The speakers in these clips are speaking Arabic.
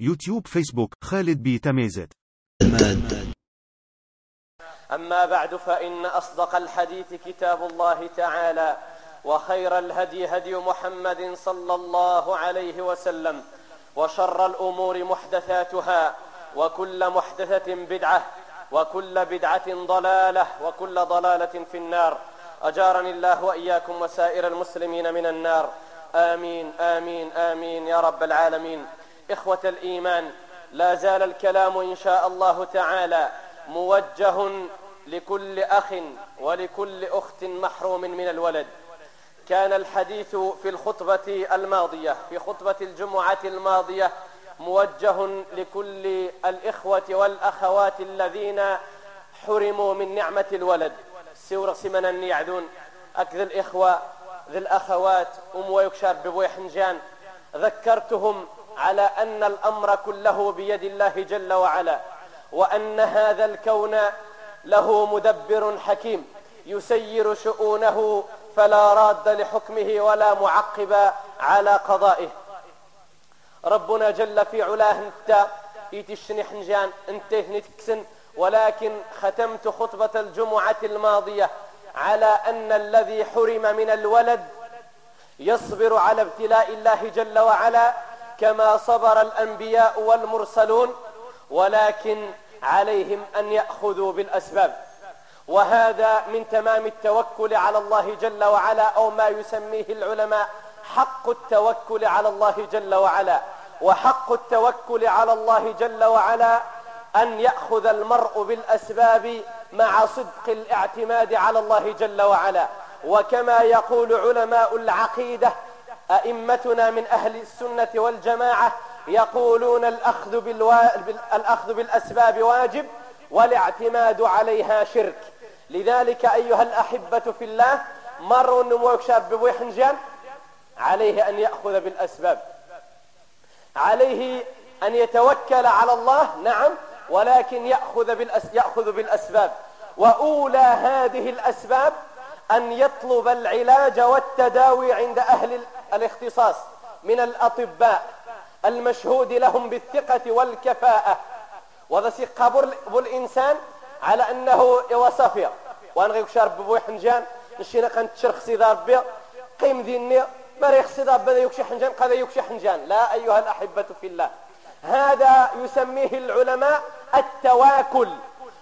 يوتيوب فيسبوك خالد بي تميزت. أما بعد فإن أصدق الحديث كتاب الله تعالى وخير الهدي هدي محمد صلى الله عليه وسلم وشر الأمور محدثاتها وكل محدثة بدعة وكل بدعة ضلالة وكل ضلالة في النار. أجارني الله وإياكم وسائر المسلمين من النار. آمين آمين آمين يا رب العالمين. إخوة الإيمان لا زال الكلام إن شاء الله تعالى موجه لكل أخ ولكل أخت محروم من الولد. كان الحديث في الخطبة الماضية في خطبة الجمعة الماضية موجه لكل الإخوة والأخوات الذين حرموا من نعمة الولد. سورة سمنا يعدون أكذ الإخوة ذي الأخوات أم ويكشار ببوي حنجان ذكرتهم على أن الأمر كله بيد الله جل وعلا وأن هذا الكون له مدبر حكيم يسير شؤونه فلا راد لحكمه ولا معقب على قضائه. ربنا جل في علاه انت يتشني حنجان انت نتكسن ولكن ختمت خطبة الجمعة الماضية على أن الذي حرم من الولد يصبر على ابتلاء الله جل وعلا كما صبر الأنبياء والمرسلون ولكن عليهم أن يأخذوا بالأسباب. وهذا من تمام التوكل على الله جل وعلا أو ما يسميه العلماء حق التوكل على الله جل وعلا. وحق التوكل على الله جل وعلا أن يأخذ المرء بالأسباب مع صدق الاعتماد على الله جل وعلا. وكما يقول علماء العقيدة أئمتنا من أهل السنة والجماعة يقولون الأخذ, بالوا... الأخذ بالأسباب واجب والاعتماد عليها شرك. لذلك أيها الأحبة في الله مر نموك شاب بويحنجان عليه أن يأخذ بالأسباب. عليه أن يتوكل على الله نعم ولكن يأخذ, بالأس... يأخذ بالأسباب. وأولى هذه الأسباب أن يطلب العلاج والتداوي عند أهل الاختصاص من الأطباء المشهود لهم بالثقة والكفاءة. وذا سيقابر الإنسان على أنه وصفية وأنا غير شارب بوي حنجان نشينا قنت شرخ سيدار بي قيم ديني مريخ سيدار بدا يكشي حنجان قد يكشي حنجان. لا أيها الأحبة في الله هذا يسميه العلماء التواكل.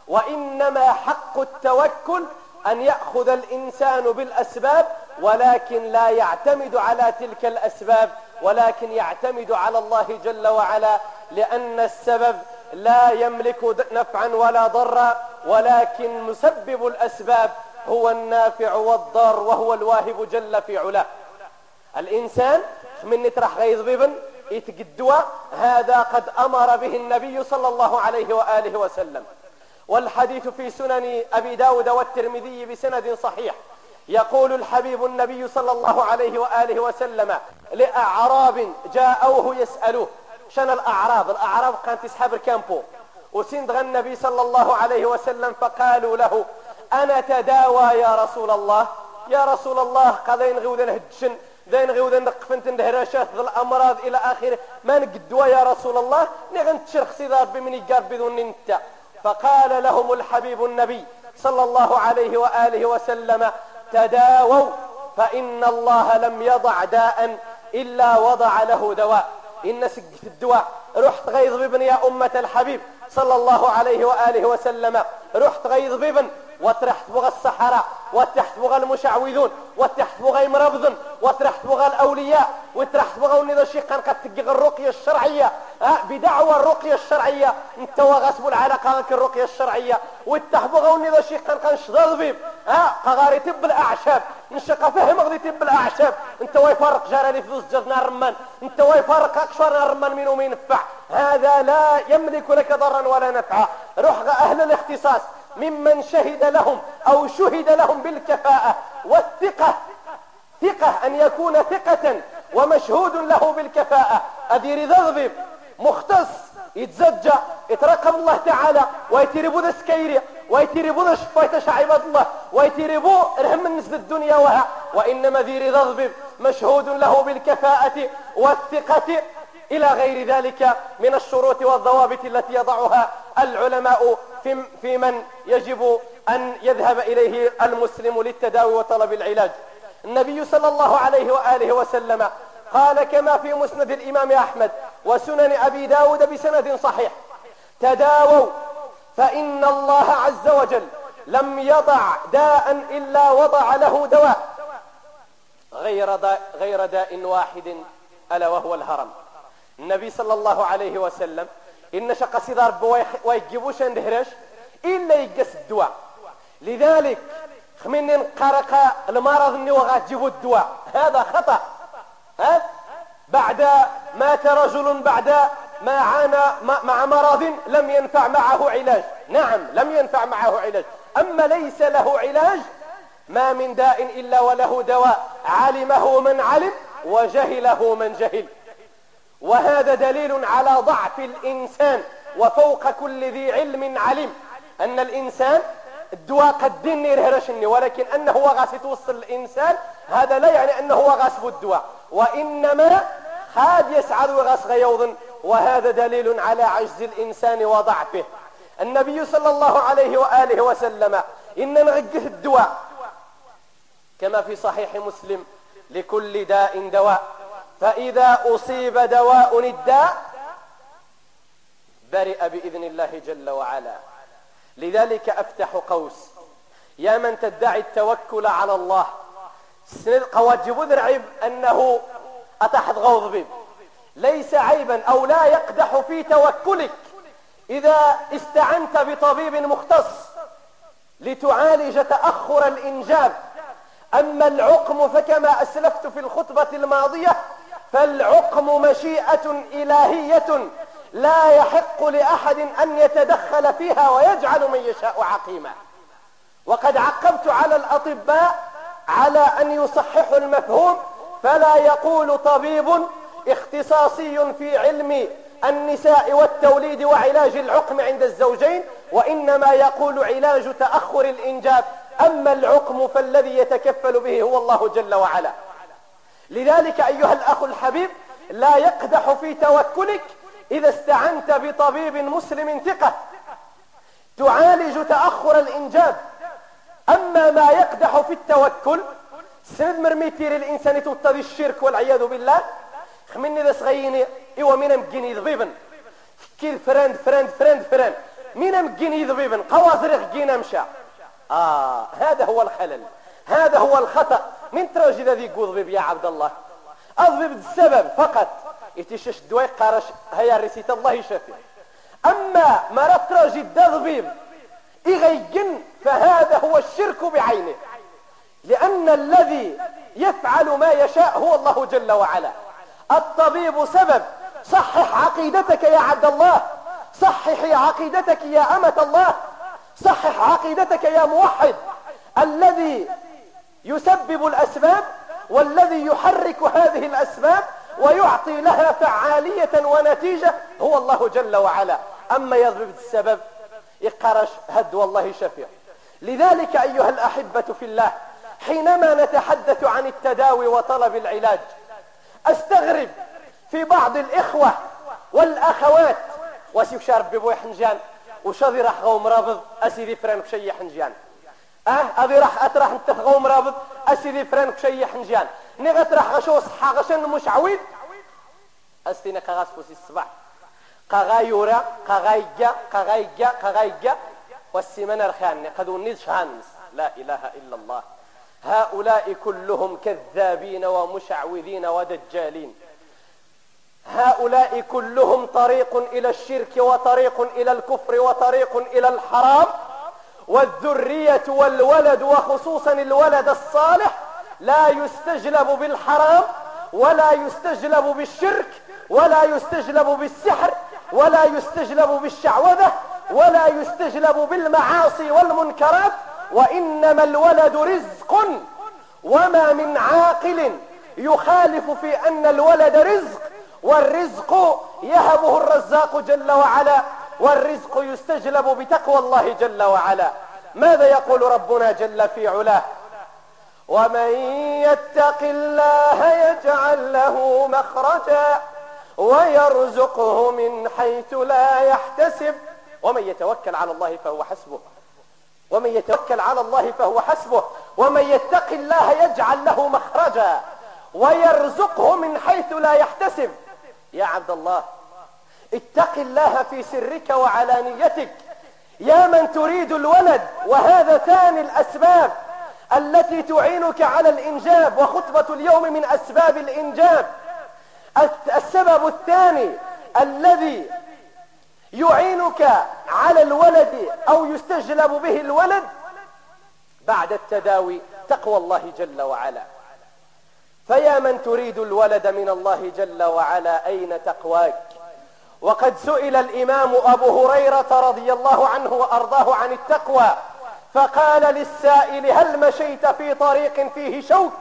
وإنما حق التوكل أن يأخذ الإنسان بالأسباب ولكن لا يعتمد على تلك الأسباب ولكن يعتمد على الله جل وعلا لأن السبب لا يملك نفعا ولا ضرا ولكن مسبب الأسباب هو النافع والضار وهو الواهب جل في علاه. الإنسان من نترح غيظ ببن يتقدوا هذا قد أمر به النبي صلى الله عليه وآله وسلم. والحديث في سنن أبي داود والترمذي بسند صحيح. يقول الحبيب النبي صلى الله عليه وآله وسلم لأعراب جاءوه يسألوه شن الأعراب؟ الأعراب كانت تسحب الكامبو. وسندغ النبي صلى الله عليه وسلم فقالوا له أنا تداوى يا رسول الله؟ يا رسول الله قضين غوذا نهدشن ذين غوذا نقفنت نهراشات ذو الأمراض إلى آخره. ما نقدوا يا رسول الله؟ نغن تشرخ سيدار بمن يقربذون إنت. فقال لهم الحبيب النبي صلى الله عليه وآله وسلم تداووا فإن الله لم يضع داء إلا وضع له دواء. إن سقت الدواء رحت غيظ بابن يا أمة الحبيب صلى الله عليه وآله وسلم رحت غيظ بابن وترحت بغى السحرة وتحت بغى المشعوذون وتحت بغى مربض وترحت بغى الأولياء وترحت بغى ونذا شيخان قد تقيق الرقية الشرعية. آه بدعوى الرقية الشرعية. انت وغسب العلاقة الرقية الشرعية. وتحبغى ونذا شيخان قد شضل بيب. قغاري تب الأعشاب. نشق فهم غدي تب الأعشاب. انت ويفرق جاري في جزنا الرمان انت ويفرق أكشر الرمان من ومين نفع هذا لا يملك لك ضرا ولا نفعا. روح أهل الاختصاص. ممن شهد لهم أو شهد لهم بالكفاءة. والثقة ثقة أن يكون ثقة ومشهود له بالكفاءة. أدير ذغذب مختص يتزجى يترقب الله تعالى ويتربو ذا سكيري ويتربو ذا شفايت عباد الله ويتربو رهم النسل الدنيا وها. وإنما ذير ذغذب مشهود له بالكفاءة والثقة إلى غير ذلك من الشروط والضوابط التي يضعها العلماء في, في من يجب أن يذهب إليه المسلم للتداوي وطلب العلاج. النبي صلى الله عليه وآله وسلم قال كما في مسند الإمام أحمد وسنن أبي داود بسند صحيح تداووا فإن الله عز وجل لم يضع داء إلا وضع له دواء غير داء, غير داء واحد ألا وهو الهرم. النبي صلى الله عليه وسلم إن شق سيدار ويجيبوش اندهرش إلا يقس الدواء. لذلك خمين قرق المرض إني وغاتجيبوا الدواء. هذا خطأ. ها؟ بعد مات رجل بعد ما عانى مع مرض لم ينفع معه علاج. نعم لم ينفع معه علاج. أما ليس له علاج ما من داء إلا وله دواء. علمه من علم وجهله من جهل. وهذا دليل على ضعف الإنسان وفوق كل ذي علم علم أن الإنسان الدواء قد دين يرهرشني ولكن أنه هو غاس يتوصل الإنسان هذا لا يعني أنه هو غاس الدواء. وإنما خاد يسعد وغاس غيوض وهذا دليل على عجز الإنسان وضعفه. النبي صلى الله عليه وآله وسلم إن نغقه الدواء كما في صحيح مسلم لكل داء دواء. فإذا أصيب دواء الداء برئ بإذن الله جل وعلا. لذلك أفتح قوس. يا من تدعي التوكل على الله. سند قواجب عيب أنه أتحد غوض بيب. ليس عيبا أو لا يقدح في توكلك. إذا استعنت بطبيب مختص لتعالج تأخر الإنجاب. أما العقم فكما أسلفت في الخطبة الماضية فالعقم مشيئة إلهية لا يحق لأحد أن يتدخل فيها ويجعل من يشاء عقيما. وقد عقبت على الأطباء على أن يصححوا المفهوم فلا يقول طبيب اختصاصي في علم النساء والتوليد وعلاج العقم عند الزوجين وإنما يقول علاج تأخر الإنجاب. أما العقم فالذي يتكفل به هو الله جل وعلا. لذلك أيها الأخ الحبيب لا يقدح في توكلك إذا استعنت بطبيب مسلم ثقة. تعالج تأخر الإنجاب. أما ما يقدح في التوكل سند مرميتير الإنسان توتضي الشرك والعياذ بالله. خمني ذا صغيني إيوا مين مجيني ضبيبا كيد فرند فرند فرند فرند مين مجيني ضبيبا قوازرق جينا مشى آه هذا هو الخلل. هذا هو الخطأ. من تراجي ذي ضبيب يا عبد الله. أضبب السبب فقط. يتشش دواي قارش هيا رسيت الله يشافي. أما ما تراجي الضبيب إغيجن فهذا هو الشرك بعينه. لأن الذي يفعل ما يشاء هو الله جل وعلا. الطبيب سبب. صحح عقيدتك يا عبد الله. صححي عقيدتك يا أمة الله. صحح عقيدتك يا موحد. الذي يسبب الأسباب والذي يحرك هذه الأسباب ويعطي لها فعالية ونتيجة هو الله جل وعلا. أما يضرب السبب يقرش هد والله شفيع. لذلك أيها الأحبة في الله حينما نتحدث عن التداوي وطلب العلاج أستغرب في بعض الإخوة والأخوات. واسيو شارب ببوي حنجان وشذي راح غوم رابض أسيدي فران كشي حنجان. آه أبي راح أتراح انت غوم رابض أسيدي فران كشي حنجان. نغت راح غشو صحا غشن مش عويد. أستينا قغاس فوسي الصباح. قغايورا قغايجا قغايجا قغايجا والسيمن رخان قدو نيش لا إله إلا الله. هؤلاء كلهم كذابين ومشعوذين ودجالين. هؤلاء كلهم طريق إلى الشرك وطريق إلى الكفر وطريق إلى الحرام. والذرية والولد وخصوصا الولد الصالح لا يستجلب بالحرام ولا يستجلب بالشرك ولا يستجلب بالسحر ولا يستجلب بالشعوذة ولا يستجلب بالمعاصي والمنكرات وإنما الولد رزق. وما من عاقل يخالف في أن الولد رزق والرزق يهبه الرزاق جل وعلا. والرزق يستجلب بتقوى الله جل وعلا. ماذا يقول ربنا جل في علاه؟ ومن يتق الله يجعل له مخرجا ويرزقه من حيث لا يحتسب. ومن يتوكل على الله فهو حسبه. ومن يتوكل على الله فهو حسبه. ومن يتق الله يجعل له مخرجا ويرزقه من حيث لا يحتسب. يا عبد الله اتق الله في سرك وعلانيتك. يا من تريد الولد وهذا ثاني الأسباب التي تعينك على الإنجاب وخطبة اليوم من أسباب الإنجاب. السبب الثاني الذي يعينك على الولد أو يستجلب به الولد بعد التداوي تقوى الله جل وعلا. فيا من تريد الولد من الله جل وعلا أين تقواك؟ وقد سئل الإمام أبو هريرة رضي الله عنه وأرضاه عن التقوى فقال للسائل هل مشيت في طريق فيه شوك؟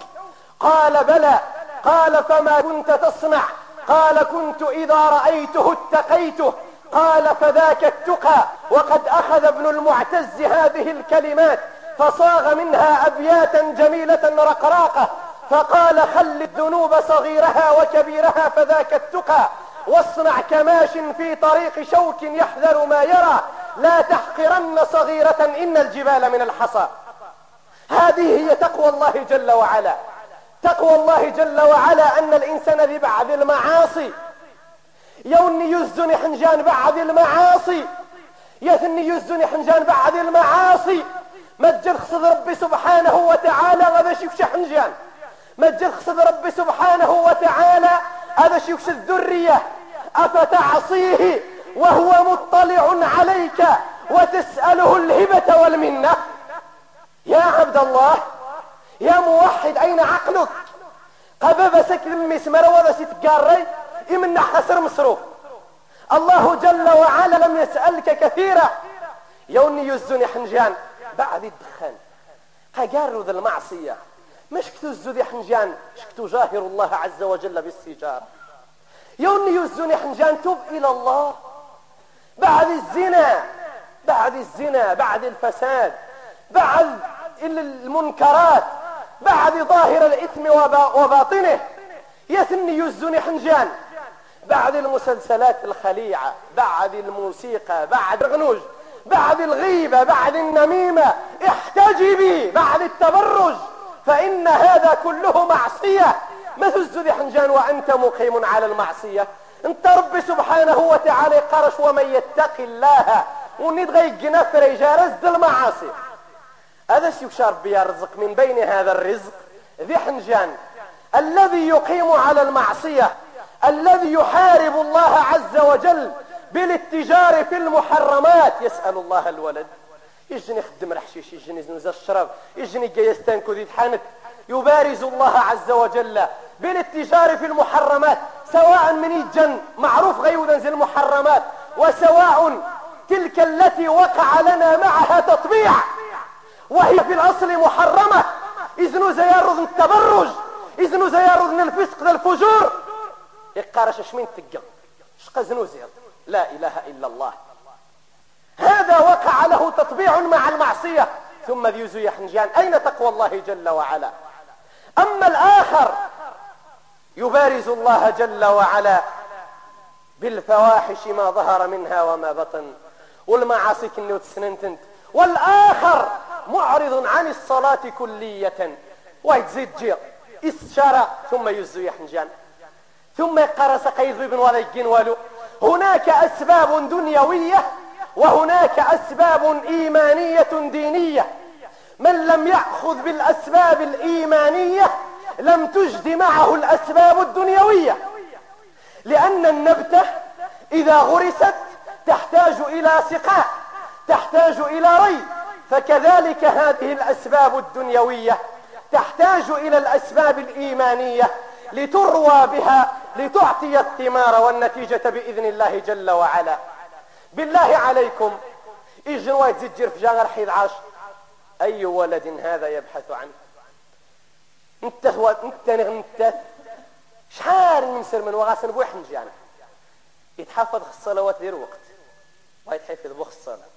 قال بلى. قال فما كنت تصنع؟ قال كنت إذا رأيته اتقيته. قال فذاك التقى وقد أخذ ابن المعتز هذه الكلمات فصاغ منها أبياتا جميلة رقراقة فقال خل الذنوب صغيرها وكبيرها فذاك التقى. واصنع كماش في طريق شوك يحذر ما يرى. لا تحقرن صغيرة إن الجبال من الحصى. هذه هي تقوى الله جل وعلا. تقوى الله جل وعلا أن الإنسان ذي بعض المعاصي. يوني يزني حنجان بعض المعاصي. يثني يزني حنجان بعض المعاصي. ما تجل خصد ربي سبحانه وتعالى غدا شيف حنجان. ما تجل خصد ربي سبحانه وتعالى هذا شيف الذرية؟ أفتعصيه وهو مطلع عليك وتسأله الهبة والمنة. يا عبد الله يا موحد أين عقلك؟ قبب سكر المسمر ولا ستقاري إمنا خسر مصروف الله جل وعلا لم يسألك كثيرا. يوني يزني حنجان بعد الدخان. قارو ذا المعصية. مش كتو الزودي حنجان شكتو جاهر الله عز وجل بالسجار يوني يزني حنجان توب إلى الله. بعد الزنا بعد الزنا بعد الفساد بعد المنكرات بعد ظاهر الإثم وباطنه. يثني يزني حنجان. بعد المسلسلات الخليعة بعد الموسيقى بعد الغنوج بعد الغيبة بعد النميمة احتجبي بعد التبرج. فإن هذا كله معصية. ما تزدي حنجان وأنت مقيم على المعصية. أنت ربي سبحانه وتعالى قرش ومن يتق الله. وندغي جنفر يجارز المعاصي. هذا سيكشار ربي يرزق من بين هذا الرزق؟ ذي حنجان الذي يقيم على المعصية. الذي يحارب الله عز وجل بالاتجار في المحرمات. يسأل الله الولد. يجني خدم الحشيش يجني زنزة الشراب يجني قيستان كذي حانت يبارز الله عز وجل بالاتجار في المحرمات سواء من الجن معروف غيودا زي المحرمات وسواء تلك التي وقع لنا معها تطبيع وهي في الأصل محرمة. إذن زيارض التبرج إذن زيارض الفسق الفجور. يقارش شمين تقل شقا زنوزير. لا إله إلا الله. هذا وقع له تطبيع مع المعصية. ثم ذيوزو يحنجان أين تقوى الله جل وعلا؟ أما الآخر يبارز الله جل وعلا بالفواحش ما ظهر منها وما بطن. والمعاصي كني وتسننتنت. والآخر معرض عن الصلاة كلية. ويتزيد جير استشارة ثم يزو يحنجان ثم يقرس قيد بن وليقين والو. هناك أسباب دنيوية وهناك أسباب إيمانية دينية. من لم يأخذ بالأسباب الإيمانية لم تجد معه الأسباب الدنيوية. لأن النبتة إذا غرست تحتاج إلى سقاء تحتاج إلى ري. فكذلك هذه الأسباب الدنيوية تحتاج إلى الأسباب الإيمانية لتروى بها لتعطي الثمار والنتيجة بإذن الله جل وعلا. بالله عليكم. إيجن وايد زجر في جانر حيد عاش؟ أي ولد هذا يبحث عنه؟ أنت هو أنت شحال نمسر من وغاسن بوحن جانا يتحفظ الصلوات دير وقت ويتحفظ بوخ الصلاة.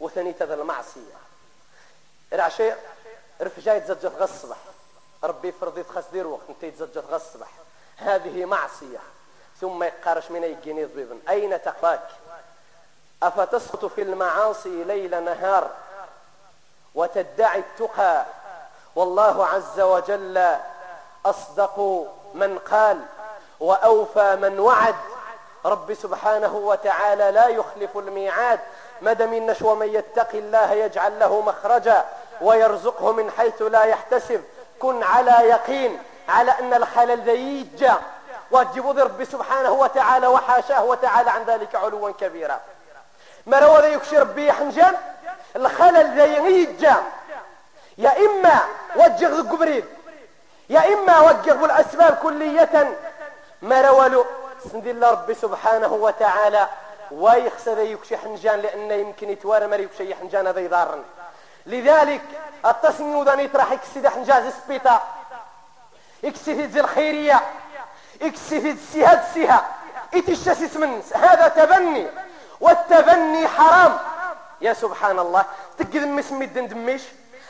وثاني تذا المعصية. رعشي رفجا يتزجر غصبح ربي فرض يتخص دير وقت أنت يتزجر غصبح هذه معصية. ثم يقارش من يجيني ضبيبا أين تقفاك؟ أفتسقط في المعاصي ليل نهار وتدعي التقى والله عز وجل أصدق من قال وأوفى من وعد رب سبحانه وتعالى لا يخلف الميعاد مدى النشوى من يتق الله يجعل له مخرجا ويرزقه من حيث لا يحتسب كن على يقين على أن الخلل ذا يجا وتجيب ربي سبحانه وتعالى وحاشاه وتعالى عن ذلك علوا كبيرا ما ذا يكشي ربي حنجان؟ الخلل ذا يجا يا إما وجه ذو يا إما وجه بالأسباب كلية. ما روى له سندي الله ربي سبحانه وتعالى ويخسى ذا يكشي حنجان لأنه يمكن يتوارى ما يكشي حنجان هذا يضارن. لذلك التصميم ذا نطرح يكسي حنجاز سبيطا يكسي الخيرية. يكسي السهاد سها يتشاسس من هذا تبني. والتبني حرام. يا سبحان الله تقد مسمي الدن دميش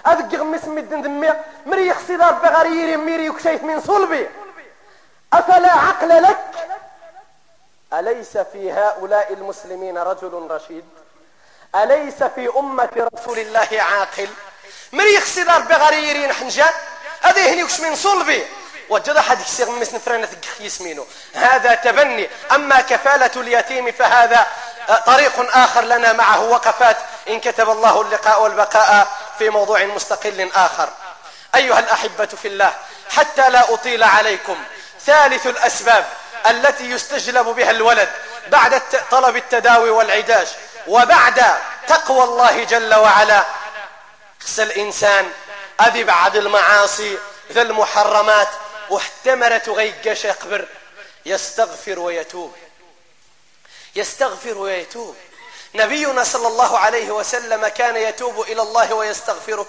أذق مسمي الدن دمي مري يخسي دار بغريري ميري يكشيف من صلبي. أفلا عقل لك؟ أليس في هؤلاء المسلمين رجل رشيد؟ أليس في أمة رسول الله عاقل؟ مري يخسي دار بغريري نحنجان هذه هنيكش من صلبي؟ وجد أحد يسيغ مس نفرانة يسمينه هذا تبني. أما كفالة اليتيم فهذا طريق آخر لنا معه وقفات. إن كتب الله اللقاء والبقاء في موضوع مستقل آخر. أيها الأحبة في الله حتى لا أطيل عليكم ثالث الأسباب التي يستجلب بها الولد بعد طلب التداوي والعداج وبعد تقوى الله جل وعلا. خس الإنسان أذي بعد المعاصي ذا المحرمات واحتمرت غيقش يقبر يستغفر ويتوب. يستغفر ويتوب. نبينا صلى الله عليه وسلم كان يتوب إلى الله ويستغفره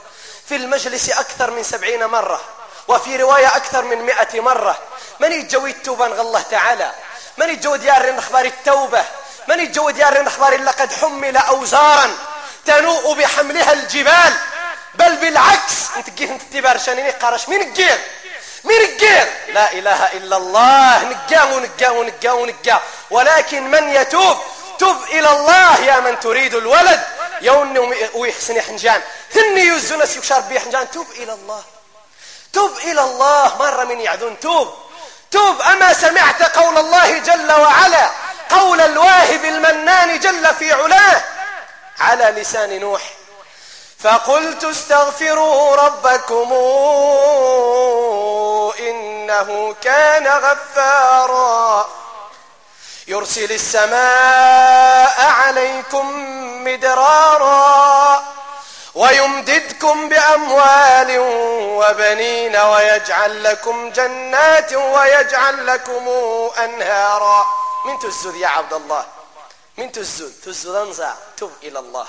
في المجلس أكثر من سبعين مرة وفي رواية أكثر من مئة مرة. من يتجوي التوبة الله تعالى؟ من يتجوي ديار أخبار التوبة؟ من يتجوي ديار أخبار لقد حمل أوزارا تنوء بحملها الجبال. بل بالعكس انت جيه انت تبار شانيني قارش مين الجير لا إله إلا الله. نقا ونقا ونقا ونقا ولكن من يتوب تب إلى الله يا من تريد الولد. يوني ويحسن حنجان ثني يزون سيكشار بي حنجان توب إلى الله. توب إلى الله. مرة من يعذون توب. توب. أما سمعت قول الله جل وعلا قول الواهب المنان جل في علاه على لسان نوح. فقلت استغفروا ربكم إنه كان غفارا. يرسل السماء عليكم مدرارا ويمددكم بأموال وبنين ويجعل لكم جنات ويجعل لكم أنهارا. من تزد يا عبد الله؟ من تزد؟ تزد أنزع. تب إلى الله.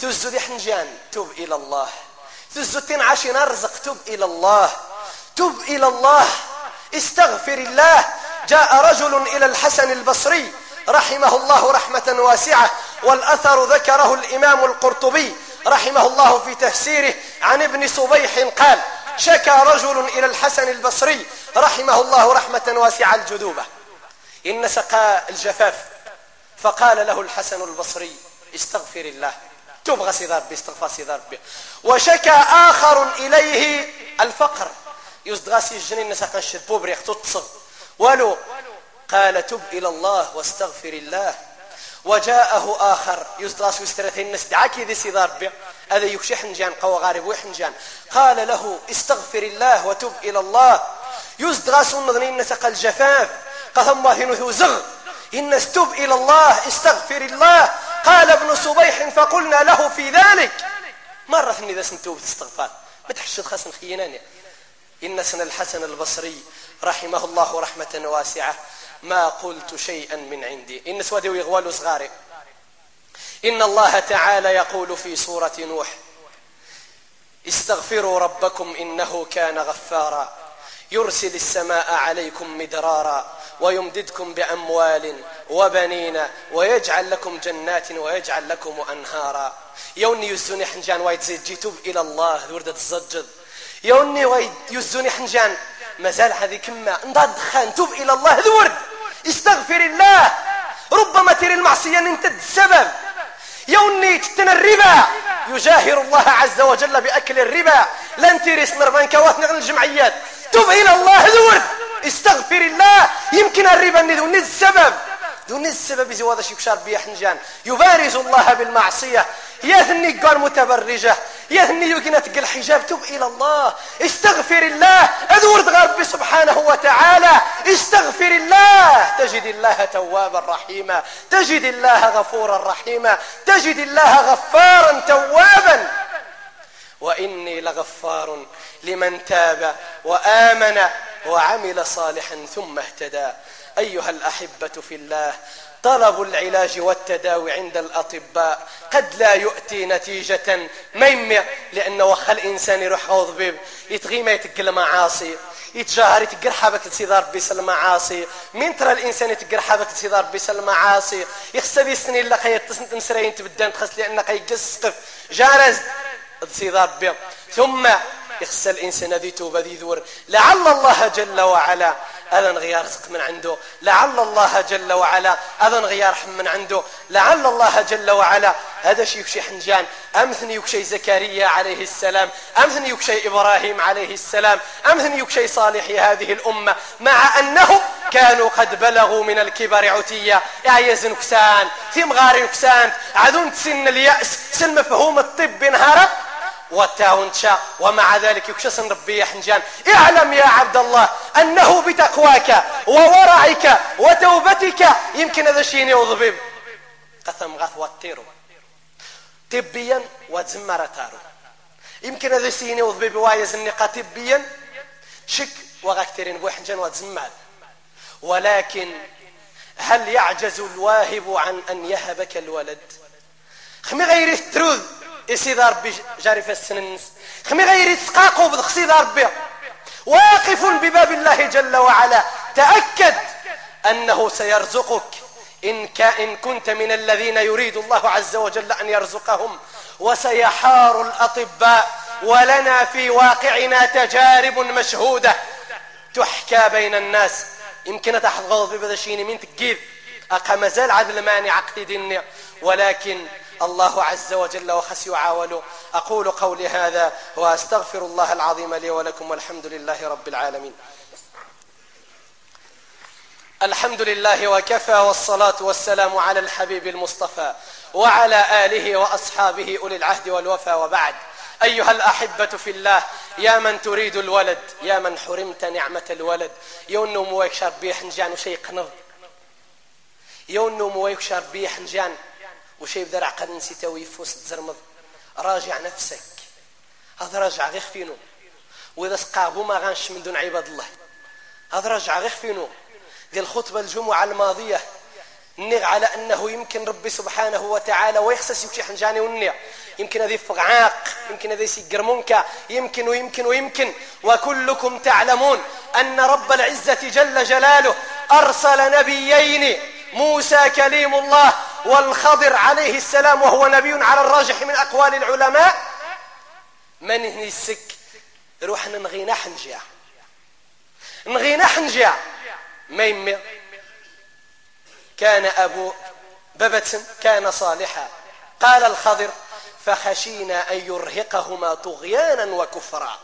تزد حنجان تب إلى الله. تزد تنعش نرزق تب إلى الله. تب إلى الله. استغفر الله. جاء رجل إلى الحسن البصري رحمه الله رحمة واسعة والأثر ذكره الإمام القرطبي رحمه الله في تفسيره عن ابن صبيح قال شكى رجل إلى الحسن البصري رحمه الله رحمة واسعة الجذوبة. إن سقى الجفاف فقال له الحسن البصري استغفر الله. تبغى سيدار بي استغفر سيدار بي وشكى آخر إليه الفقر. يزدغاسي الجنين نساق الشد بوبريخ تتصغ ولو قال تب إلى الله واستغفر الله. وجاءه آخر. يزدغاس وسترثين الناس دعاكي ذي سيدار بي هذا يكشي حنجان قوى غارب وحنجان قال له استغفر الله وتب إلى الله. يزدغاس النظرين نسق الجفاف قال الله نثو زغ إن استب إلى الله استغفر الله. قال ابن صبيح فقلنا له في ذلك. مرة إذا سنتوب استغفار ما تحشد خاصن خيناني إن سن الحسن البصري رحمه الله رحمة واسعة. ما قلت شيئا من عندي. إن سوادي ويغوال صغاري. إن الله تعالى يقول في سورة نوح استغفروا ربكم إنه كان غفارا. يرسل السماء عليكم مدرارا ويمددكم بأموال وبنين ويجعل لكم جنات ويجعل لكم أنهارا. يوني يزوني حنجان وايد زيد. جيتوب إلى الله. وردة الزجد يوني وايد يزوني حنجان. مازال هذه كما نضاد دخان. توب إلى الله. ذورد استغفر الله. ربما تري المعصية انت السبب. يوني تتنا الربا. يجاهر الله عز وجل بأكل الربا. لن تري سنر بنكوات نغن الجمعيات. تب إلى الله ذور استغفر الله. يمكن الربا ندون السبب. دون السبب زواد شي كشار بيا حنجان. يبارز الله بالمعصية. يثني قال متبرجة. يثني يقنت قل حجاب. تب إلى الله. استغفر الله. أذورد ربي سبحانه وتعالى. استغفر الله. تجد الله توابا رحيما. تجد الله غفورا رحيما. تجد الله غفارا توابا. وإني لغفار لمن تاب وآمن وعمل صالحا ثم اهتدى. أيها الأحبة في الله طلب العلاج والتداوي عند الأطباء قد لا يؤتي نتيجة ميمة لأنه وخى الإنسان يروح غوض يتغي ما يتقل معاصي يتجاهر يتقر حابك تسيدار بيس المعاصي من ترى الإنسان يتقر حابك تسيدار بيس المعاصي؟ يخسب السنين لك يتصنت نسرين تبدان تخس لأنك يقسقف جارز. تسيدار بي ثم يخسى الإنسان ذي توبة ذي ذور. لعل الله جل وعلا أذن غيار رزق من عنده. لعل الله جل وعلا أذن غيار حم من عنده. لعل الله جل وعلا هذا يكشي حنجان. أمثني يكشي زكريا عليه السلام. أمثني يكشي إبراهيم عليه السلام. أمثني يكشي صالح هذه الأمة. مع أنهم كانوا قد بلغوا من الكبر عتية يعيز نكسان في مغار نكسان عذون سن اليأس. سن مفهوم الطب انهارت وتاونشا ومع ذلك يكشس ربي يا حنجان. اعلم يا عبد الله أنه بتقواك وورعك وتوبتك يمكن هذا الشيء يوضبب قثم غث واتيرو. طبيا وتزمر تارو. يمكن هذا الشيء يوضبب وايز النقا طبيا. شك وغاكترين بو حنجان وتزمر. ولكن هل يعجز الواهب عن أن يهبك الولد؟ خمي غير التروذ يسيد ربي جاري في السننس خمي غير يتقاقوا بخسيد ربي. واقف بباب الله جل وعلا. تأكد أنه سيرزقك. إن, إن كنت من الذين يريد الله عز وجل أن يرزقهم. وسيحار الأطباء. ولنا في واقعنا تجارب مشهودة. تحكى بين الناس. يمكن تحضغض ببدا شيني من تقيد أقمزال عدل ماني عقد ديني ولكن الله عز وجل وخس يعاول أقول قولي هذا وأستغفر الله العظيم لي ولكم والحمد لله رب العالمين. الحمد لله وكفى والصلاة والسلام على الحبيب المصطفى وعلى آله وأصحابه أولي العهد والوفى وبعد. أيها الأحبة في الله يا من تريد الولد يا من حرمت نعمة الولد. يونو مويك بيح نجان وشي قنض يونو مويك بيح نجان وشي بدر عقد نسيته ويفوس تزرمض راجع نفسك. هذا راجع غير فينو. وإذا سقابو ما غانش من دون عباد الله. هذا راجع غير فينو. دي الخطبة الجمعة الماضية. نغ على أنه يمكن ربي سبحانه وتعالى ويخسس يكشي حنجاني ونيع. يمكن هذه فقعاق يمكن هذه سيقر منك يمكن ويمكن ويمكن. وكلكم تعلمون أن رب العزة جل جلاله أرسل نبيين. موسى كليم الله. والخضر عليه السلام وهو نبي على الراجح من أقوال العلماء. من السك؟ روح نغينا حنجع نغينا حنجع ميم كان أبو ببت كان صالحا. قال الخضر فخشينا أن يرهقهما طغيانا وكفرا.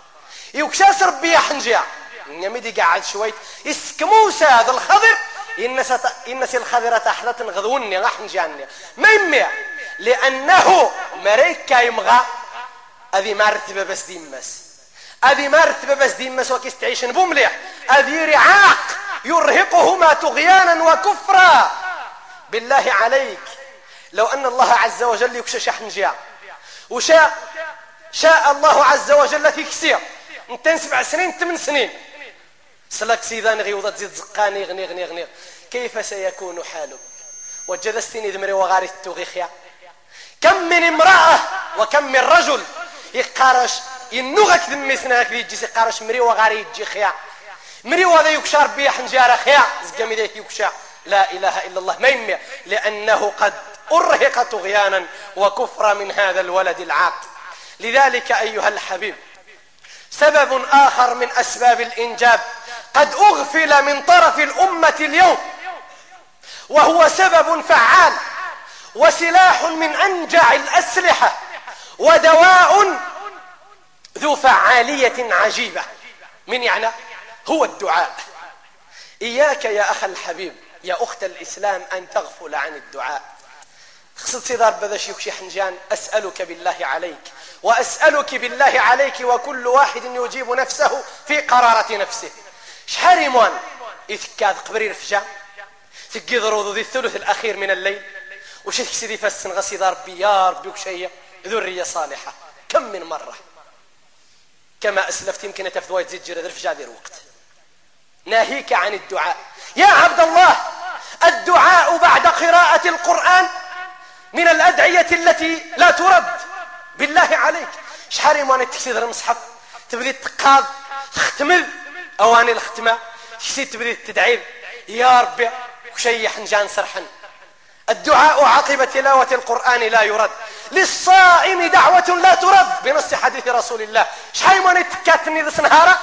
يكشاس ربي حنجع نمدي قاعد شويت. اسك موسى هذا الخضر. إنس الخضرة تحلة غذوني راح نجاني. ما يمي لأنه مريكا يمغى أذي مرتبة بس ديمس. أذي مرتبة بس ديمس وكيس تعيشن بمليح أذي رعاق يرهقهما طغيانا وكفرا. بالله عليك. لو أن الله عز وجل يكشى شحن جاء وشاء شاء الله عز وجل في كسير انت سبع سنين ثمان سنين. سلك سيدان غيوضة تزيد زقاني غني غني غني. كيف سيكون حالك؟ وجلستني ذمري وغاري التوغيخيا كم من امرأة وكم من رجل يقارش ينوغك ذمي سناك ذي جيسي قارش مري وغاري يجي خيا. مري وهذا يكشار بيا حنجارة خيا. زقامي ذيك يكشا. لا إله إلا الله. ما لأنه قد أرهق طغيانا وكفر من هذا الولد العاق. لذلك أيها الحبيب سبب آخر من أسباب الإنجاب قد أغفل من طرف الأمة اليوم. وهو سبب فعال وسلاح من أنجع الأسلحة ودواء ذو فعالية عجيبة. من يعني هو الدعاء. إياك يا أخ الحبيب يا أخت الإسلام أن تغفل عن الدعاء. خصد سيدار بذا يكشي حنجان أسألك بالله عليك وأسألك بالله عليك وكل واحد يجيب نفسه في قرارة نفسه. شحال يموان إذكاد قبري رفجا تقيض روضو ذي الثلث الأخير من الليل. وش سيدي فسن غسيد ربي؟ يا ربي وكشيء ذرية صالحة. كم من مرة؟ كما أسلفت يمكن تفذوا تزيد جرد رفجا ذي الوقت. ناهيك عن الدعاء. يا عبد الله الدعاء بعد قراءة القرآن من الأدعية التي لا ترد. بالله عليك. شحال يموان تكسيد المصحف تبدي تقاض تختمل أواني الختمة. تكسيد تبدي تدعي يا ربي وشيح نجان سرحن. الدعاء عقب تلاوة القرآن لا يرد. للصائم دعوة لا ترد. بنص حديث رسول الله. شحال يموان تكاتني ذس نهارا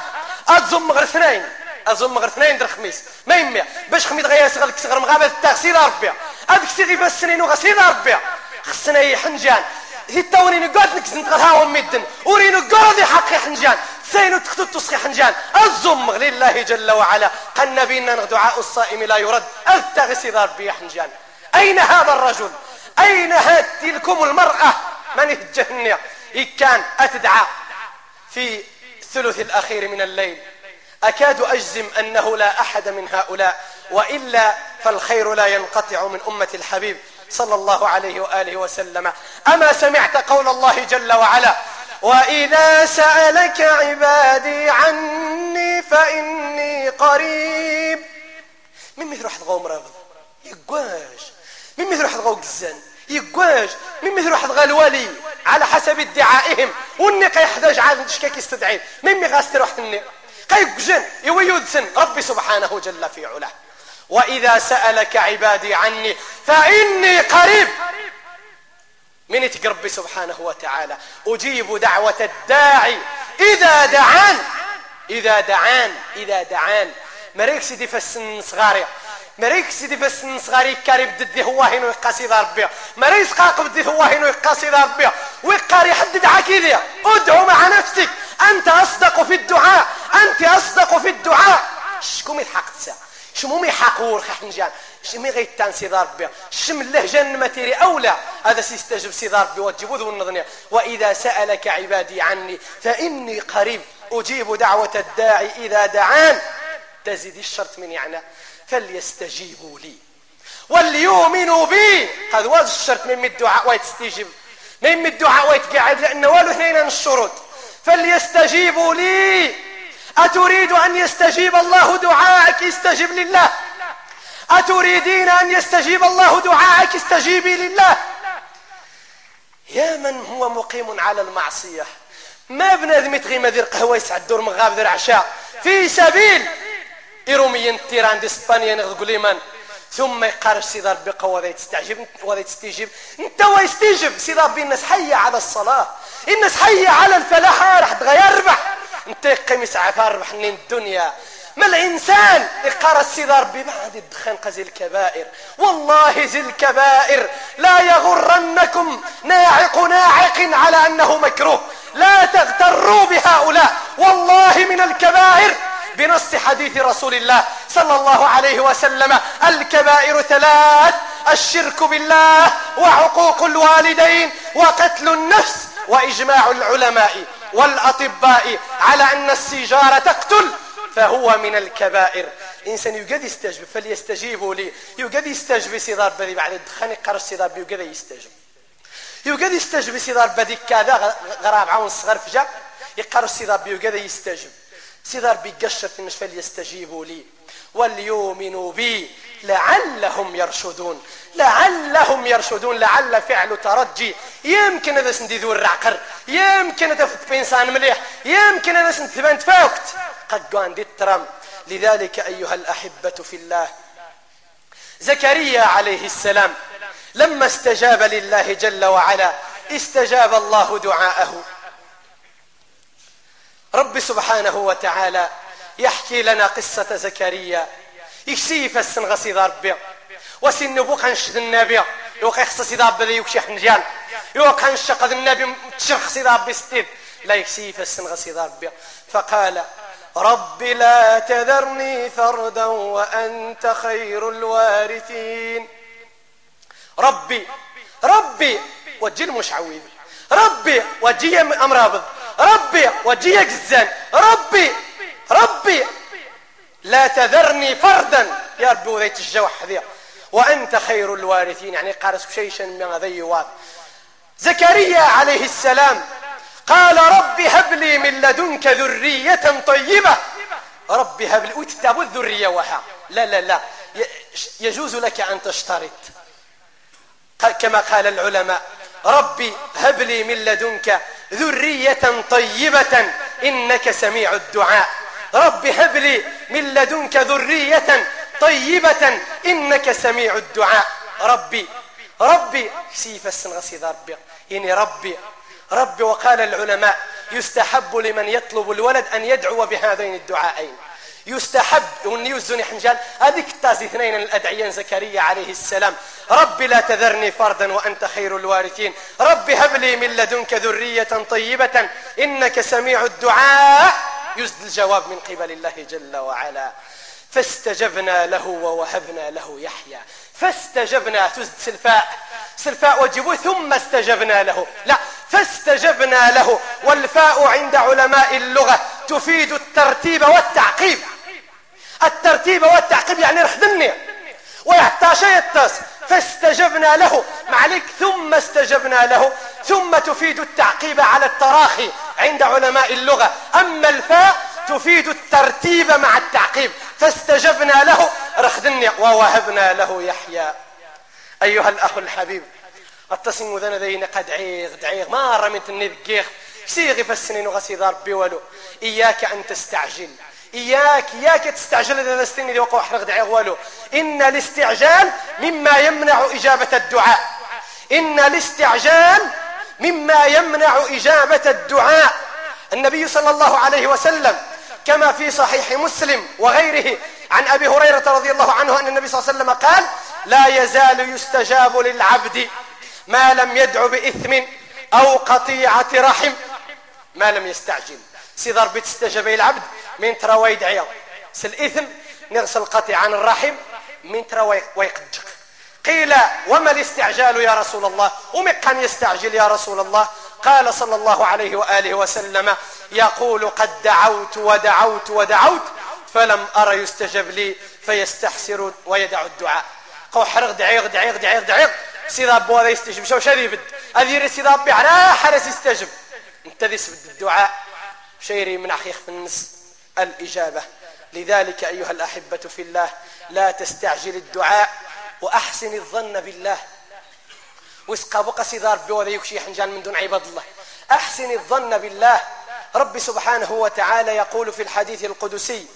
أتزم غير اثنين. أزم غير اثنين در خميس. ما يمي. باش خميد غيا سغل كسغر مغابة التغسيل ربي. هذيك سيدي بس سنين وغسيل ربي. خصنا يحنجان هيتا ورينو قاد نكز نتغلها مدن ورينو قاد حقي حنجان. سينو تختو تسخي حنجان. الزمغ لله جل وعلا. قال نبينا دعاء الصائم لا يرد. التغسي ربي حنجان. أين هذا الرجل؟ أين هات تلكم المرأة؟ من الجهنية كان أتدعى في الثلث الأخير من الليل. أكاد أجزم أنه لا أحد من هؤلاء. وإلا فالخير لا ينقطع من أمة الحبيب صلى الله عليه وآله وسلم. أما سمعت قول الله جل وعلا وإذا سألك عبادي عني فإني قريب. من مثل واحد غوم رافض يقواش. من مثل واحد غو قزان؟ يقواش. مثل واحد غالوالي على حسب ادعائهم. والني قيحتاج عاد شكاك يستدعي من مي غاستر واحد الني قيقجن يويودسن ربي سبحانه جل في علاه. وإذا سألك عبادي عني فإني قريب. من ربي سبحانه وتعالى. أجيب دعوة الداعي. إذا دعان إذا دعان إذا دعان. مريك سيدي فسن صغاري. مريك سيدي فسن صغاري كاري بدي هو هنا ويقاسي ربي. مريك سقاق بدي هو هنا ويقاسي ربي. ويقاري حدد عكيديا ادعو مع نفسك. أنت أصدق في الدعاء. أنت أصدق في الدعاء. شكم يضحك تسا شمومي حقور خحنجان شمي غيتان سيدار ربي شم اللهجة ماتيري أولى. هذا سيستجب سيدار ربي وتجيبوذ النظنية. وإذا سألك عبادي عني فإني قريب. أجيب دعوة الداعي إذا دعان. تزيد الشرط من يعني فليستجيبوا لي. وليؤمنوا بي. هذا واز الشرط من الدعاء ويتستجيب من الدعاء ويتقعد لأنه والو اثنين الشروط. فليستجيبوا لي. أتريد أن يستجيب الله دعاءك؟ استجب لله. أتريدين أن يستجيب الله دعاءك استجيبي لله. يا من هو مقيم على المعصية؟ ما بنادم يتغي مدير قهوة يسعد دور مغاب ذر عشاء في سبيل. إروميين تيران دي إسبانيا نقول لمن ثم يقارش سيدي ربي وذا يستعجب وذا تستجيب انت ويستجب سيدي ربي الناس حية على الصلاة. الناس حية على الفلاح راح تغيربح انت قميص عفار بحنين الدنيا. ما الإنسان يقرأ السيدة ربي ما عاد الدخان قزي الكبائر. والله زي الكبائر لا يغرنكم ناعق ناعق على أنه مكروه. لا تغتروا بهؤلاء. والله من الكبائر. بنص حديث رسول الله صلى الله عليه وسلم الكبائر ثلاث الشرك بالله وعقوق الوالدين وقتل النفس وإجماع العلماء والأطباء على أن السيجارة تقتل. فهو من الكبائر. إنسان يقد يستجب فليستجيبوا لي. يقد يستجب سيدار بدي بعد الدخان يقرر سيدار بي يقد يستجب. يقد يستجب سيدار بدي كذا غراب عون صغر فجأة يقرر سيدار بي يقد يستجب. سيدار بي قشر فليستجيبوا لي. وليؤمنوا بي. لعلهم يرشدون. لعلهم يرشدون. لعل فعل ترجي. يمكن هذا سندي ذو الرعقر. يمكن هذا بإنسان مليح. يمكن هذا سندي فوقت. قد عندي الترم. لذلك أيها الأحبة في الله. زكريا عليه السلام لما استجاب لله جل وعلا استجاب الله دعاءه. رب سبحانه وتعالى يحكي لنا قصة زكريا. يكسيف السنغسي ربي. وسن بو كنشد النبي. يو كيخصص إذا بدا يكشي حنجان. يو كنشق النبي تشرخ إذا بستيد لا يكسي فسن غسي ربي. فقال رب لا تذرني فردا وأنت خير الوارثين. ربي ربي وجي المشعوذ. ربي وجي أمرابض. ربي وجي جزان ربي ربي لا تذرني فردا. يا ربي وذيت الجوح ذي وأنت خير الوارثين. يعني قارس شيشا من هذي واضح. زكريا عليه السلام قال رب هب لي من لدنك ذرية طيبة. رب هب لي. وتتابو الذرية وحا لا لا لا. يجوز لك أن تشترط. كما قال العلماء. ربي هب لي من لدنك ذرية طيبة. إنك سميع الدعاء. رب هب لي من لدنك ذرية طيبة إنك سميع الدعاء. ربي ربي سيف السنغسي ربي. يعني ربي ربي وقال العلماء يستحب لمن يطلب الولد أن يدعو بهذين الدعائين. يستحب ونيوزني حنجال هذيك التازي اثنين الأدعيان زكريا عليه السلام. رب لا تذرني فردا وأنت خير الوارثين. رب هب لي من لدنك ذرية طيبة إنك سميع الدعاء. يزد الجواب من قبل الله جل وعلا. فاستجبنا له ووهبنا له يحيى. فاستجبنا تزد سلفاء. سلفاء وجبوا ثم استجبنا له. لا فاستجبنا له. والفاء عند علماء اللغة. تفيد الترتيب والتعقيب. الترتيب والتعقيب يعني رحدني ويحتى شيء التاس فاستجبنا له. معلك ثم استجبنا له. ثم تفيد التعقيب على التراخي. عند علماء اللغة. أما الفاء تفيد الترتيب مع التعقيب. فاستجبنا له رخدني ووهبنا له يحيى. أيها الأخ الحبيب التصم ذن ذين قد عيغ دعيغ. ما رميت النذقيغ سيغي فالسنين وغسي ربي ولو. إياك أن تستعجل. إياك إياك تستعجل إذا السنين ذي وقوع حرق دعيغ ولو. إن الاستعجال مما يمنع إجابة الدعاء. إن الاستعجال مما يمنع إجابة الدعاء. النبي صلى الله عليه وسلم كما في صحيح مسلم وغيره عن أبي هريرة رضي الله عنه أن النبي صلى الله عليه وسلم قال لا يزال يستجاب للعبد ما لم يدع بإثم أو قطيعة رحم. ما لم يستعجل. سيدار بتستجاب العبد من ترى ويدعي. سالإثم نغسل قطيع عن الرحم من ترى ويقدق. قيل وما الاستعجال يا رسول الله؟ ومقا يستعجل يا رسول الله؟ قال صلى الله عليه وآله وسلم يقول قد دعوت ودعوت ودعوت فلم أرى يستجب لي فيستحسر ويدع الدعاء. قو حرق دعيق دعيق دعيق دعيق. سيدا أبو هذا يستجب. شو شذي بد؟ أذير سيدا أبي على حرس يستجب. أنت ذي سبد الدعاء. شيري من أخيخ في النس. الإجابة. لذلك أيها الأحبة في الله لا تستعجل الدعاء وأحسن الظن بالله. وسقى بقى سيدار بوذا يكشي حنجان من دون عباد الله. أحسن الظن بالله. رب سبحانه وتعالى يقول في الحديث القدسي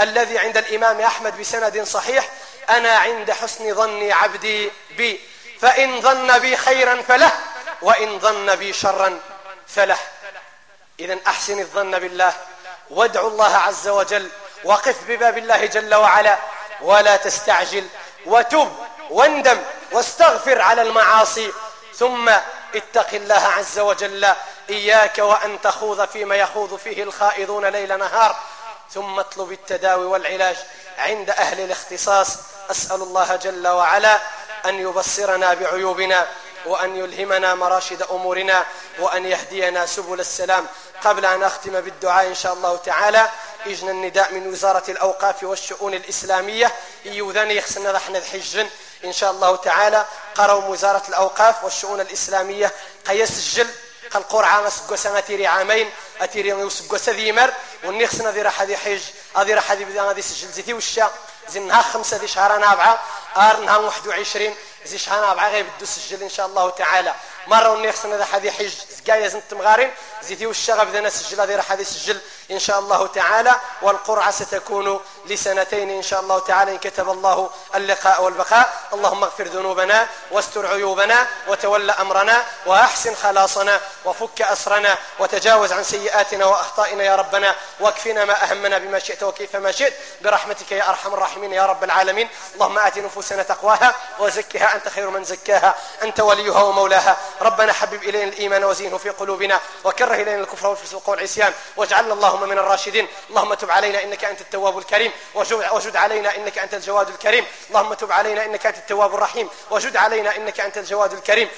الذي عند الإمام أحمد بسند صحيح أنا عند حسن ظن عبدي بي. فإن ظن بي خيرا فله وإن ظن بي شرا فله. إذا أحسن الظن بالله. وادعو الله عز وجل. وقف بباب الله جل وعلا. ولا تستعجل. وتب. واندم واستغفر على المعاصي. ثم اتق الله عز وجل. إياك وأن تخوض فيما يخوض فيه الخائضون ليل نهار. ثم اطلب التداوي والعلاج عند أهل الاختصاص. أسأل الله جل وعلا أن يبصرنا بعيوبنا وأن يلهمنا مراشد أمورنا وأن يهدينا سبل السلام. قبل أن أختم بالدعاء إن شاء الله تعالى إجنا النداء من وزارة الأوقاف والشؤون الإسلامية. يوذني يخسنا رح نذحجن إن شاء الله تعالى قروا وزارة الأوقاف والشؤون الإسلامية. قيسجل قرعة مسقو سنتيري عامين أتيري يسقو سذيمر والنخسنا ذي راح ذي حج هذه راح ذي بدأنا ذي سجل زيتي وشا. زنها خمسة ذي شهر نابعة آرنها 21 زي شهر نابعة غير بدو سجل إن شاء الله تعالى. مرة ونيخسن هذا حدي حج زكاية زنت مغارين زيتي والشغف ذا نسجل هذه راح يسجل إن شاء الله تعالى والقرعة ستكون لسنتين إن شاء الله تعالى إن كتب الله اللقاء والبقاء. اللهم اغفر ذنوبنا واستر عيوبنا وتول أمرنا وأحسن خلاصنا وفك أسرنا وتجاوز عن سيئاتنا وأخطائنا يا ربنا. واكفنا ما أهمنا بما شئت وكيف ما شئت. برحمتك يا أرحم الراحمين يا رب العالمين. اللهم آت نفوسنا تقواها وزكها أنت خير من زكاها. أنت وليها ومولاها. ربنا حبب إلينا الإيمان وزينه في قلوبنا. وكره إلينا الكفر والفسوق والعصيان. واجعلنا اللهم من الراشدين. اللهم تب علينا إنك أنت التواب الكريم. وجد علينا إنك أنت الجواد الكريم. اللهم تب علينا إنك أنت التواب الرحيم. وجد علينا إنك أنت الجواد الكريم.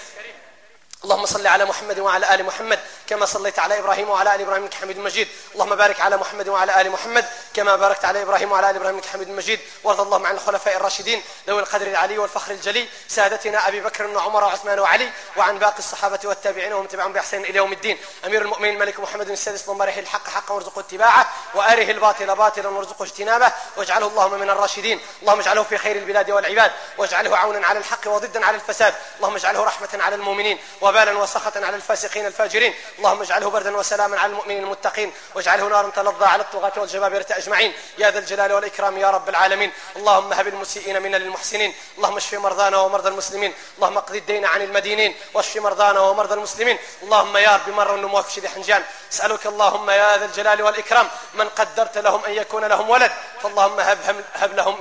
اللهم صل على محمد وعلى آل محمد كما صليت على إبراهيم وعلى آل إبراهيم إنك حميد مجيد. اللهم بارك على محمد وعلى آل محمد كما باركت على إبراهيم وعلى آل إبراهيم إنك حميد مجيد. وارض اللهم عن الخلفاء الراشدين ذوي القدر العلي والفخر الجلي سادتنا أبي بكر وعمر وعثمان وعلي وعن باقي الصحابة والتابعين ومن تبعهم بإحسان إلى يوم الدين. أمير المؤمنين الملك محمد السادس اللهم اره الحق حقا وارزقه اتباعه وأره الباطل باطلا وارزقه اجتنابه واجعله اللهم من الراشدين. اللهم اجعله في خير البلاد والعباد واجعله عونا على الحق وضدا على الفساد. اللهم اجعله رحمة على المؤمنين. وبالا وسخطا على الفاسقين الفاجرين. اللهم اجعله بردا وسلاما على المؤمنين المتقين. واجعله نارا تلظى على الطغاة والجبابرة أجمعين. يا ذا الجلال والإكرام يا رب العالمين. اللهم هب المسيئين منا للمحسنين اللهم اشف مرضانا ومرضى المسلمين. اللهم اقضي الدين عن المدينين. واشف مرضانا ومرضى المسلمين. اللهم يا رب مرة النموك شدي حنجان. اسألك اللهم يا ذا الجلال والإكرام. من قدرت لهم أن يكون لهم ولد. فاللهم هب, هب لهم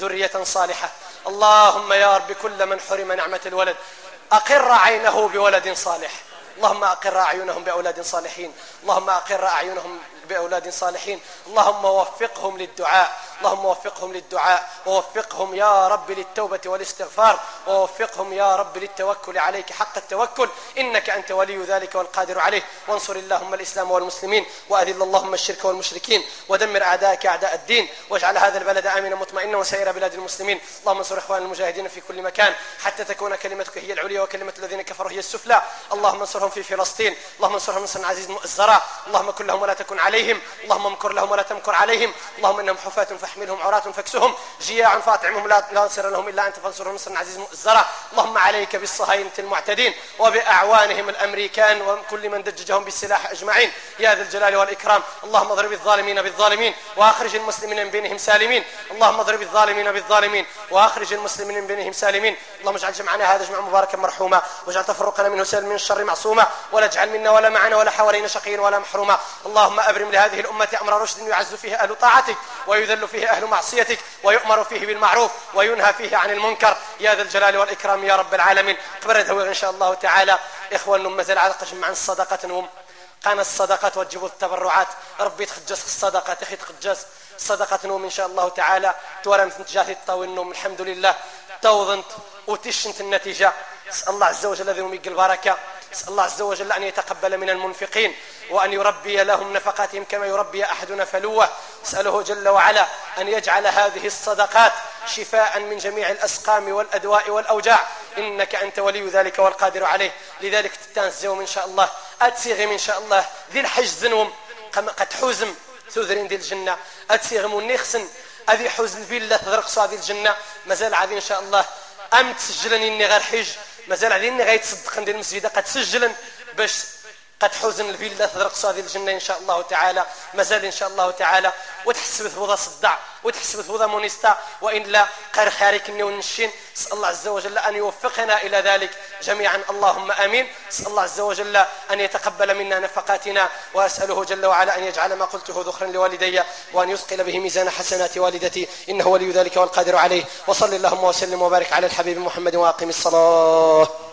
ذرية صالحة. اللهم يا رب كل من حرم نعمة الولد. أقر عينه بولد صالح. اللهم أقر أعينهم بأولاد صالحين. اللهم أقر أعينهم بأولاد صالحين. اللهم وفقهم للدعاء. اللهم وفقهم للدعاء ووفقهم يا رب للتوبة والاستغفار ووفقهم يا رب للتوكل عليك حق التوكل. إنك أنت ولي ذلك والقادر عليه. وانصر اللهم الإسلام والمسلمين وأذل اللهم الشرك والمشركين ودمر أعداءك أعداء الدين واجعل هذا البلد آمنا مطمئنا وسائر بلاد المسلمين. اللهم انصر إخوان المجاهدين في كل مكان حتى تكون كلمتك هي العليا وكلمة الذين كفروا هي السفلى. اللهم انصرهم في فلسطين اللهم انصرهم نصرا عزيز الزراء اللهم كن لهم ولا تكن عليهم. اللهم امكر لهم ولا تمكر عليهم. اللهم إنهم حفاة فاحملهم عراة فاكسهم جياع فاطعمهم لا ناصر لهم إلا انت فانصرهم نصرا عزيز مؤزرا اللهم عليك بالصهاينة المعتدين وبأعوانهم الأمريكان وكل من دججهم بالسلاح أجمعين. يا ذا الجلال والإكرام. اللهم اضرب الظالمين بالظالمين وأخرج المسلمين من بينهم سالمين. اللهم اضرب الظالمين بالظالمين وأخرج المسلمين من بينهم سالمين. اللهم اجعل جمعنا هذا جمع مباركا مرحوما. واجعل تفرقنا منه سالم من الشر معصوما. ولا اجعل منا ولا معنا ولا حوالينا شقيا ولا محروما. اللهم أبرم لهذه الأمة أمر رشد يعز فيه أهل طاعتك ويذل فيه أهل معصيتك ويؤمر فيه بالمعروف وينهى فيه عن المنكر. يا ذا الجلال والإكرام يا رب العالمين. قبرت هو إن شاء الله تعالى. إخوان مازال على قشم عن الصدقة نوم. قان الصدقات وتجيبوا التبرعات. ربي تخجس الصدقة تخي تخجس الصدقة نوم إن شاء الله تعالى. تورم تنتجاه الطاوي النوم الحمد لله. توضنت وتشنت النتيجة. أسأل الله عز وجل الذي يميق اسال الله عز وجل أن يتقبل من المنفقين وأن يربي لهم نفقاتهم كما يربي أحدنا فلوة. اسأله جل وعلا أن يجعل هذه الصدقات شفاء من جميع الأسقام والأدواء والأوجاع. إنك أنت ولي ذلك والقادر عليه. لذلك تتنزيهم إن شاء الله. أتسيغم إن شاء الله. ذي الحج زنوم قد حوزم ثذرين ذي الجنة. أتسيغم ونخسن أذي حوزن في الله تذرق ذي الجنة. مازال عادي إن شاء الله. أم تسجلني إني غير حج مازال عادي إني غيتصدق عند المسجد. قد سجلن باش قد حزن الفيلا تدرق صادي الجنة إن شاء الله تعالى. مازال إن شاء الله تعالى. وتحسب ثوضا صدع وتحسب ثوضا مونيستا. وإلا قير خارك ونشين. أسأل الله عز وجل أن يوفقنا إلى ذلك جميعا. اللهم آمين. أسأل الله عز وجل أن يتقبل منا نفقاتنا. وأسأله جل وعلا أن يجعل ما قلته ذخرا لوالدي. وأن يثقل به ميزان حسنات والدتي. إنه ولي ذلك والقادر عليه. وصل اللهم وسلم وبارك على الحبيب محمد وأقم الصلاة.